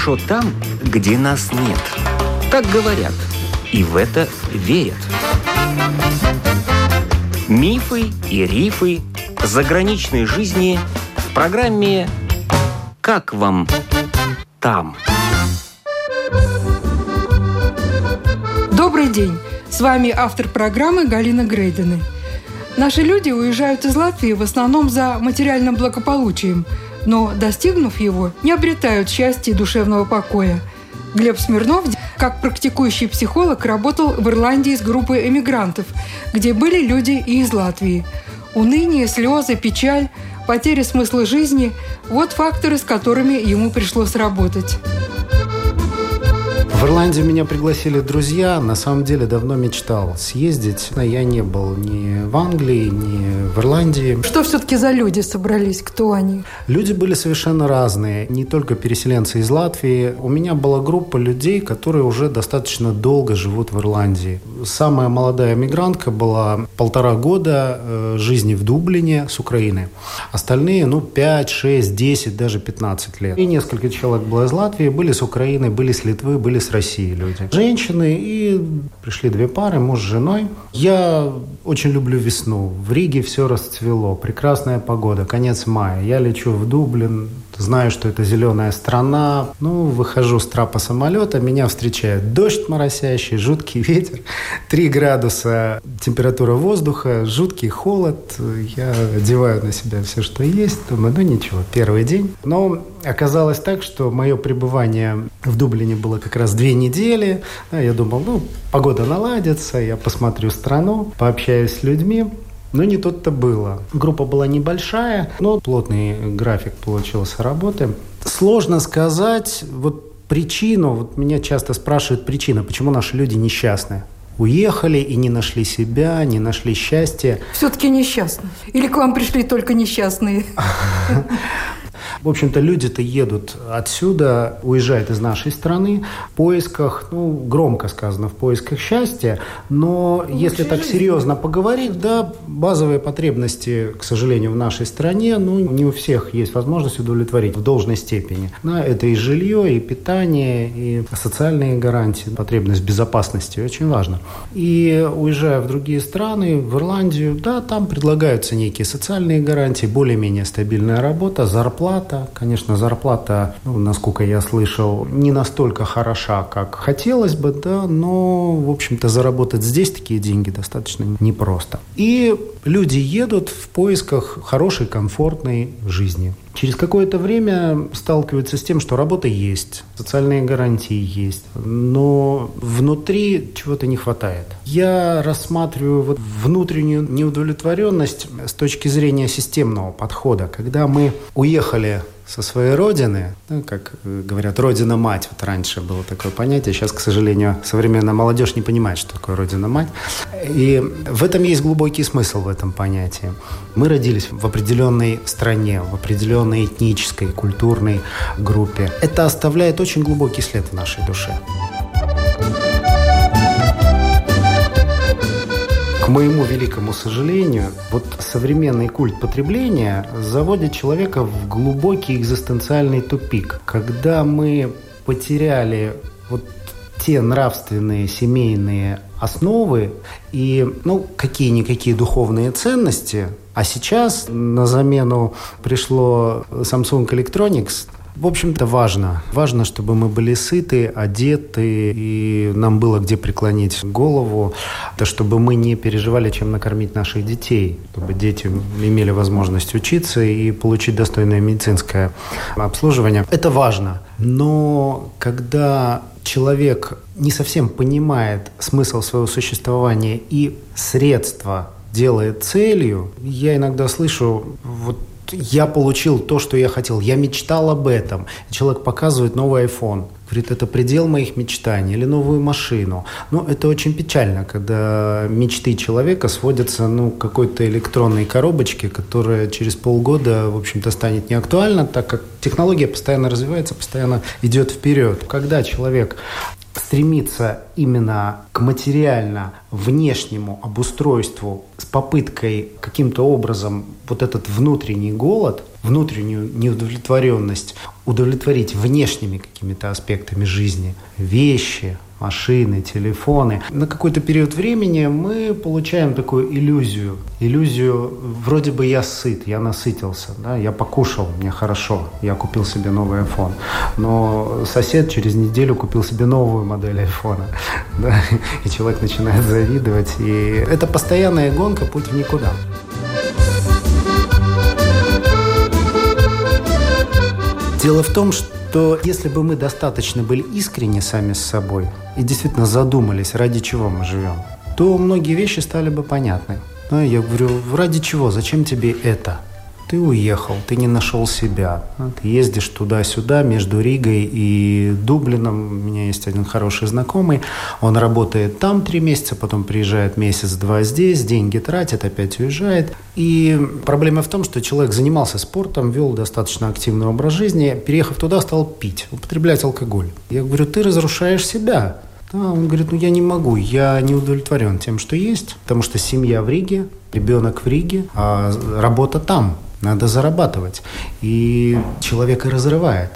хорошо там, где нас нет. Так говорят, и в это верят. Мифы и рифы заграничной жизни в программе «Как вам там?». Добрый день! С вами автор программы Галина Грейдены. Наши люди уезжают из Латвии в основном за материальным благополучием, но, достигнув его, не обретают счастья и душевного покоя. Глеб Смирнов, как практикующий психолог, работал в Ирландии с группой эмигрантов, где были люди и из Латвии. Уныние, слезы, печаль, потеря смысла жизни – вот факторы, с которыми ему пришлось работать. В Ирландию меня пригласили друзья. На самом деле давно мечтал съездить. Но я не был ни в Англии, ни в Ирландии. Что все-таки за люди собрались? Кто они? Люди были совершенно разные. Не только переселенцы из Латвии. У меня была группа людей, которые уже достаточно долго живут в Ирландии. Самая молодая мигрантка была полтора года э, жизни в Дублине с Украины. Остальные, ну, 5, 6, 10, даже 15 лет. И несколько человек было из Латвии, были с Украины, были с Литвы, были с России люди. Женщины, и пришли две пары, муж с женой. Я очень люблю весну. В Риге все расцвело, прекрасная погода, конец мая. Я лечу в Дублин, знаю, что это зеленая страна. Ну, выхожу с трапа самолета, меня встречает дождь моросящий, жуткий ветер, 3 градуса температура воздуха, жуткий холод. Я одеваю на себя все, что есть. Думаю, ну ничего, первый день. Но оказалось так, что мое пребывание в Дублине было как раз две недели. Я думал, ну, погода наладится, я посмотрю страну, пообщаюсь с людьми. Но не тут-то было. Группа была небольшая, но плотный график получился работы. Сложно сказать, вот причину, вот меня часто спрашивают причина, почему наши люди несчастны уехали и не нашли себя, не нашли счастья. Все-таки несчастны. Или к вам пришли только несчастные? В общем-то, люди-то едут отсюда, уезжают из нашей страны в поисках, ну, громко сказано, в поисках счастья, но ну, если так жизни. серьезно поговорить, да, базовые потребности, к сожалению, в нашей стране, ну, не у всех есть возможность удовлетворить в должной степени. Да, это и жилье, и питание, и социальные гарантии, потребность безопасности, очень важно. И уезжая в другие страны, в Ирландию, да, там предлагаются некие социальные гарантии, более-менее стабильная работа, зарплата, зарплата. Конечно, зарплата, ну, насколько я слышал, не настолько хороша, как хотелось бы, да, но, в общем-то, заработать здесь такие деньги достаточно непросто. И люди едут в поисках хорошей, комфортной жизни. Через какое-то время сталкиваются с тем, что работа есть, социальные гарантии есть, но внутри чего-то не хватает. Я рассматриваю вот внутреннюю неудовлетворенность с точки зрения системного подхода. Когда мы уехали со своей родины, ну, как говорят, родина-мать, вот раньше было такое понятие, сейчас, к сожалению, современная молодежь не понимает, что такое родина-мать. И в этом есть глубокий смысл в этом понятии. Мы родились в определенной стране, в определенной этнической, культурной группе. Это оставляет очень глубокий след в нашей душе. Моему великому сожалению, вот современный культ потребления заводит человека в глубокий экзистенциальный тупик, когда мы потеряли вот те нравственные семейные основы и, ну, какие-никакие духовные ценности. А сейчас на замену пришло Samsung Electronics, в общем-то, важно. Важно, чтобы мы были сыты, одеты, и нам было где преклонить голову, то чтобы мы не переживали, чем накормить наших детей, чтобы дети имели возможность учиться и получить достойное медицинское обслуживание. Это важно. Но когда человек не совсем понимает смысл своего существования и средства делает целью, я иногда слышу вот я получил то, что я хотел, я мечтал об этом. Человек показывает новый iPhone, говорит, это предел моих мечтаний, или новую машину. Но это очень печально, когда мечты человека сводятся ну, к какой-то электронной коробочке, которая через полгода, в общем-то, станет неактуальна, так как технология постоянно развивается, постоянно идет вперед. Когда человек стремиться именно к материально внешнему обустройству с попыткой каким-то образом вот этот внутренний голод внутреннюю неудовлетворенность удовлетворить внешними какими-то аспектами жизни, вещи, машины, телефоны. На какой-то период времени мы получаем такую иллюзию. Иллюзию, вроде бы я сыт, я насытился, да, я покушал, мне хорошо, я купил себе новый iPhone. Но сосед через неделю купил себе новую модель iPhone. Да, и человек начинает завидовать. И это постоянная гонка, путь в никуда. Дело в том, что если бы мы достаточно были искренни сами с собой и действительно задумались, ради чего мы живем, то многие вещи стали бы понятны. Но я говорю, ради чего, зачем тебе это? Ты уехал, ты не нашел себя. Ты ездишь туда-сюда между Ригой и Дублином. У меня есть один хороший знакомый. Он работает там три месяца, потом приезжает месяц-два здесь, деньги тратит, опять уезжает. И проблема в том, что человек занимался спортом, вел достаточно активный образ жизни, переехав туда, стал пить, употреблять алкоголь. Я говорю, ты разрушаешь себя. Да, он говорит, ну я не могу, я не удовлетворен тем, что есть, потому что семья в Риге, ребенок в Риге, а работа там. Надо зарабатывать. И человека разрывает.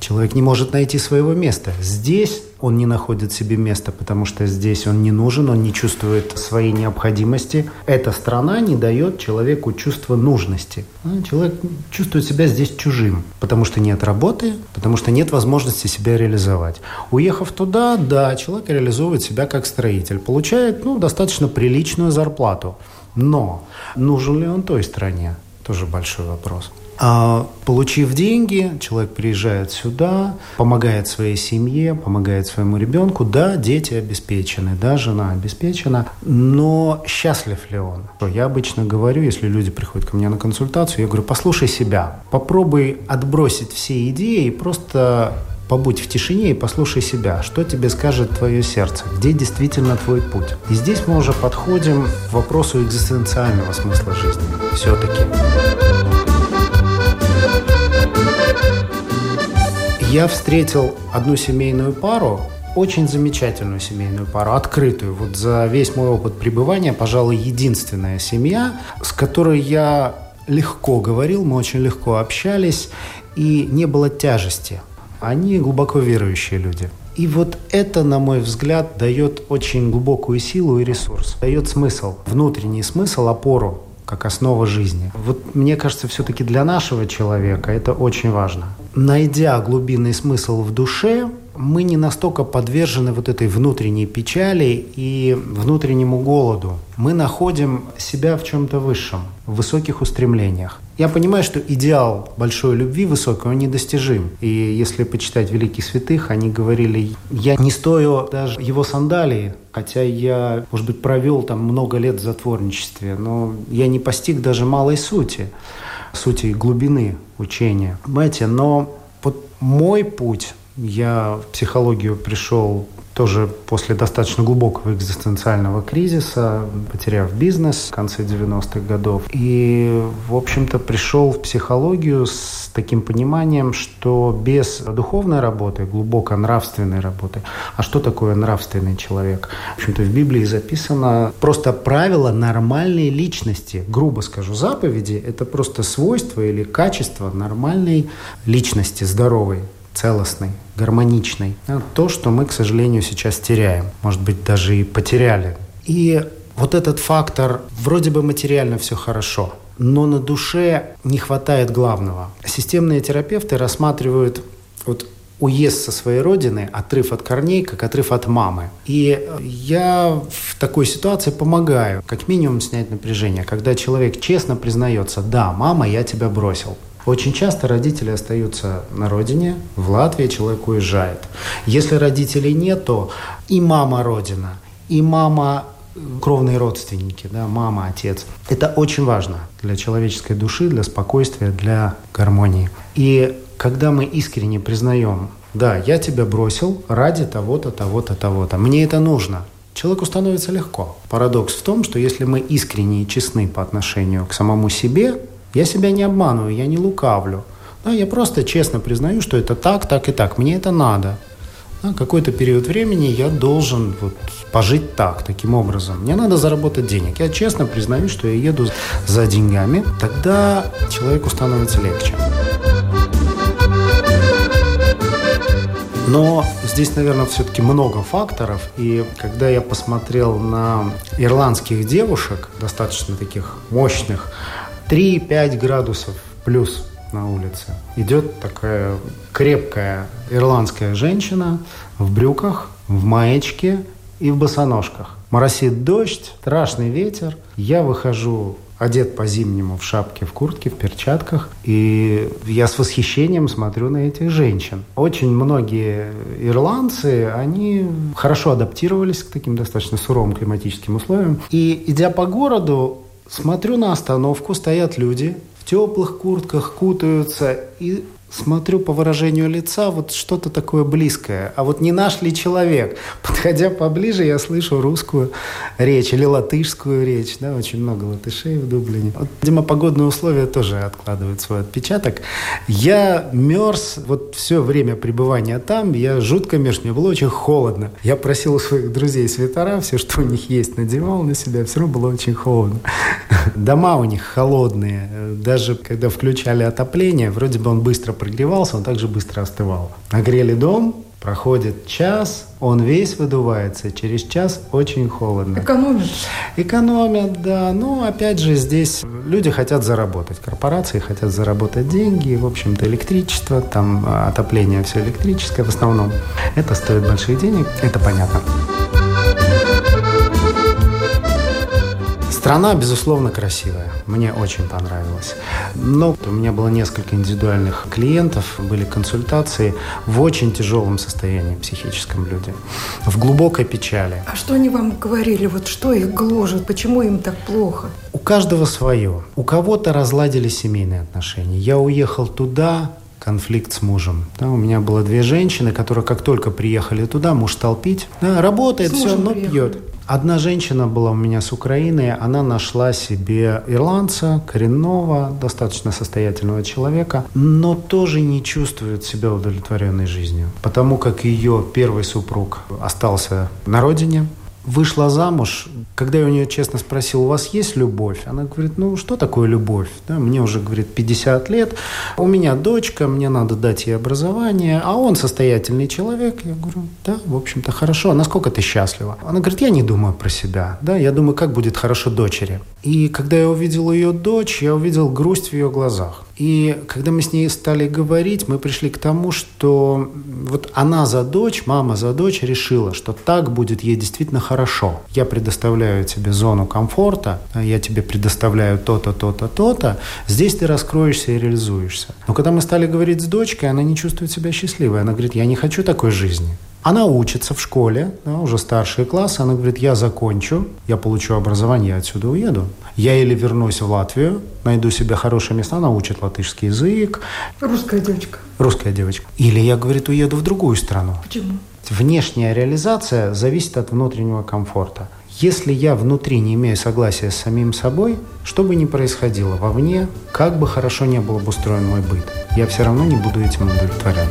Человек не может найти своего места. Здесь он не находит себе места, потому что здесь он не нужен, он не чувствует своей необходимости. Эта страна не дает человеку чувства нужности. Ну, человек чувствует себя здесь чужим, потому что нет работы, потому что нет возможности себя реализовать. Уехав туда, да, человек реализовывает себя как строитель, получает ну, достаточно приличную зарплату. Но нужен ли он той стране? Тоже большой вопрос. А получив деньги, человек приезжает сюда, помогает своей семье, помогает своему ребенку. Да, дети обеспечены, да, жена обеспечена, но счастлив ли он? Я обычно говорю, если люди приходят ко мне на консультацию, я говорю, послушай себя, попробуй отбросить все идеи и просто побудь в тишине и послушай себя, что тебе скажет твое сердце, где действительно твой путь. И здесь мы уже подходим к вопросу экзистенциального смысла жизни. Все-таки. Я встретил одну семейную пару, очень замечательную семейную пару, открытую. Вот за весь мой опыт пребывания, пожалуй, единственная семья, с которой я легко говорил, мы очень легко общались, и не было тяжести. Они глубоко верующие люди. И вот это, на мой взгляд, дает очень глубокую силу и ресурс. Дает смысл, внутренний смысл, опору как основа жизни. Вот мне кажется, все-таки для нашего человека это очень важно. Найдя глубинный смысл в душе, мы не настолько подвержены вот этой внутренней печали и внутреннему голоду. Мы находим себя в чем-то высшем, в высоких устремлениях. Я понимаю, что идеал большой любви высокой, он недостижим. И если почитать великих святых, они говорили, я не стою даже его сандалии, хотя я, может быть, провел там много лет в затворничестве, но я не постиг даже малой сути, сути глубины учения. Понимаете, но вот мой путь я в психологию пришел тоже после достаточно глубокого экзистенциального кризиса, потеряв бизнес в конце 90-х годов. И, в общем-то, пришел в психологию с таким пониманием, что без духовной работы, глубоко нравственной работы, а что такое нравственный человек? В общем-то, в Библии записано просто правило нормальной личности. Грубо скажу, заповеди – это просто свойство или качество нормальной личности, здоровой целостной, гармоничной. То, что мы, к сожалению, сейчас теряем. Может быть, даже и потеряли. И вот этот фактор, вроде бы материально все хорошо, но на душе не хватает главного. Системные терапевты рассматривают вот уезд со своей родины, отрыв от корней, как отрыв от мамы. И я в такой ситуации помогаю, как минимум снять напряжение, когда человек честно признается, да, мама, я тебя бросил. Очень часто родители остаются на родине, в Латвии человек уезжает. Если родителей нет, то и мама родина, и мама кровные родственники, да, мама, отец. Это очень важно для человеческой души, для спокойствия, для гармонии. И когда мы искренне признаем, да, я тебя бросил ради того-то, того-то, того-то, мне это нужно, человеку становится легко. Парадокс в том, что если мы искренне и честны по отношению к самому себе, я себя не обманываю, я не лукавлю. Да, я просто честно признаю, что это так, так и так. Мне это надо. Да, какой-то период времени я должен вот пожить так, таким образом. Мне надо заработать денег. Я честно признаюсь, что я еду за деньгами. Тогда человеку становится легче. Но здесь, наверное, все-таки много факторов. И когда я посмотрел на ирландских девушек, достаточно таких мощных, 3-5 градусов плюс на улице. Идет такая крепкая ирландская женщина в брюках, в маечке и в босоножках. Моросит дождь, страшный ветер. Я выхожу одет по-зимнему в шапке, в куртке, в перчатках. И я с восхищением смотрю на этих женщин. Очень многие ирландцы, они хорошо адаптировались к таким достаточно суровым климатическим условиям. И идя по городу, смотрю на остановку, стоят люди в теплых куртках, кутаются и смотрю по выражению лица, вот что-то такое близкое. А вот не наш ли человек? Подходя поближе, я слышу русскую речь или латышскую речь. Да, очень много латышей в Дублине. Вот, видимо, погодные условия тоже откладывают свой отпечаток. Я мерз вот все время пребывания там. Я жутко мерз. Мне было очень холодно. Я просил у своих друзей свитера, все, что у них есть, надевал на себя. Все равно было очень холодно. Дома у них холодные. Даже когда включали отопление, вроде бы он быстро прогревался, он также быстро остывал. Нагрели дом, проходит час, он весь выдувается, через час очень холодно. Экономят. Экономят, да. Но опять же здесь люди хотят заработать. Корпорации хотят заработать деньги. В общем-то электричество, там отопление все электрическое в основном. Это стоит больших денег, это понятно. Страна, безусловно, красивая. Мне очень понравилось. Но у меня было несколько индивидуальных клиентов, были консультации в очень тяжелом состоянии психическом люди, в глубокой печали. А что они вам говорили? Вот что их гложет? Почему им так плохо? У каждого свое. У кого-то разладили семейные отношения. Я уехал туда, конфликт с мужем. Да, у меня было две женщины, которые как только приехали туда, муж стал пить. Да, работает, все, но приехали. пьет. Одна женщина была у меня с Украины, она нашла себе ирландца, коренного, достаточно состоятельного человека, но тоже не чувствует себя удовлетворенной жизнью, потому как ее первый супруг остался на родине, вышла замуж, когда я у нее честно спросил, у вас есть любовь? Она говорит, ну что такое любовь? Да, мне уже, говорит, 50 лет, у меня дочка, мне надо дать ей образование, а он состоятельный человек. Я говорю, да, в общем-то, хорошо, а насколько ты счастлива? Она говорит, я не думаю про себя, да, я думаю, как будет хорошо дочери. И когда я увидел ее дочь, я увидел грусть в ее глазах. И когда мы с ней стали говорить, мы пришли к тому, что вот она за дочь, мама за дочь решила, что так будет ей действительно хорошо. Я предоставляю тебе зону комфорта, я тебе предоставляю то-то, то-то, то-то. Здесь ты раскроешься и реализуешься. Но когда мы стали говорить с дочкой, она не чувствует себя счастливой. Она говорит, я не хочу такой жизни. Она учится в школе, да, уже старшие классы. Она говорит, я закончу, я получу образование, я отсюда уеду. Я или вернусь в Латвию, найду себе хорошее место, она учит латышский язык. Русская девочка. Русская девочка. Или я, говорит, уеду в другую страну. Почему? Внешняя реализация зависит от внутреннего комфорта. Если я внутри не имею согласия с самим собой, что бы ни происходило вовне, как бы хорошо не был обустроен мой быт, я все равно не буду этим удовлетворен.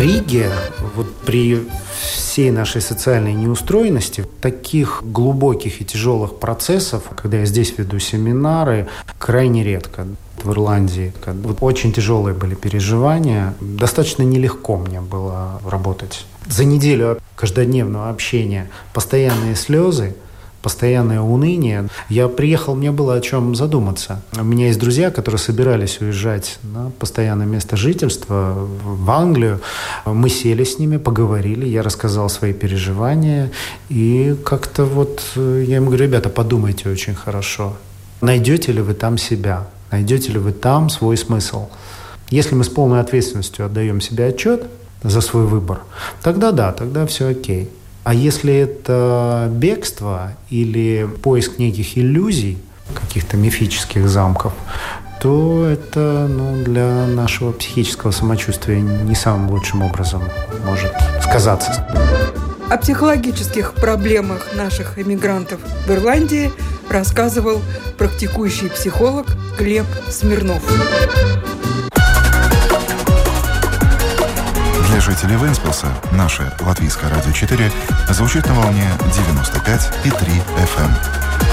Риге вот при всей нашей социальной неустроенности, таких глубоких и тяжелых процессов, когда я здесь веду семинары, крайне редко в Ирландии. Вот очень тяжелые были переживания. Достаточно нелегко мне было работать. За неделю каждодневного общения постоянные слезы – постоянное уныние. Я приехал, мне было о чем задуматься. У меня есть друзья, которые собирались уезжать на постоянное место жительства в Англию. Мы сели с ними, поговорили, я рассказал свои переживания. И как-то вот э, я им говорю, ребята, подумайте очень хорошо. Найдете ли вы там себя? Найдете ли вы там свой смысл? Если мы с полной ответственностью отдаем себе отчет за свой выбор, тогда да, тогда все окей. А если это бегство или поиск неких иллюзий, каких-то мифических замков, то это ну, для нашего психического самочувствия не самым лучшим образом может сказаться. О психологических проблемах наших эмигрантов в Ирландии рассказывал практикующий психолог Глеб Смирнов. Для жителей Венспилса наше Латвийское радио 4 звучит на волне 95,3 FM.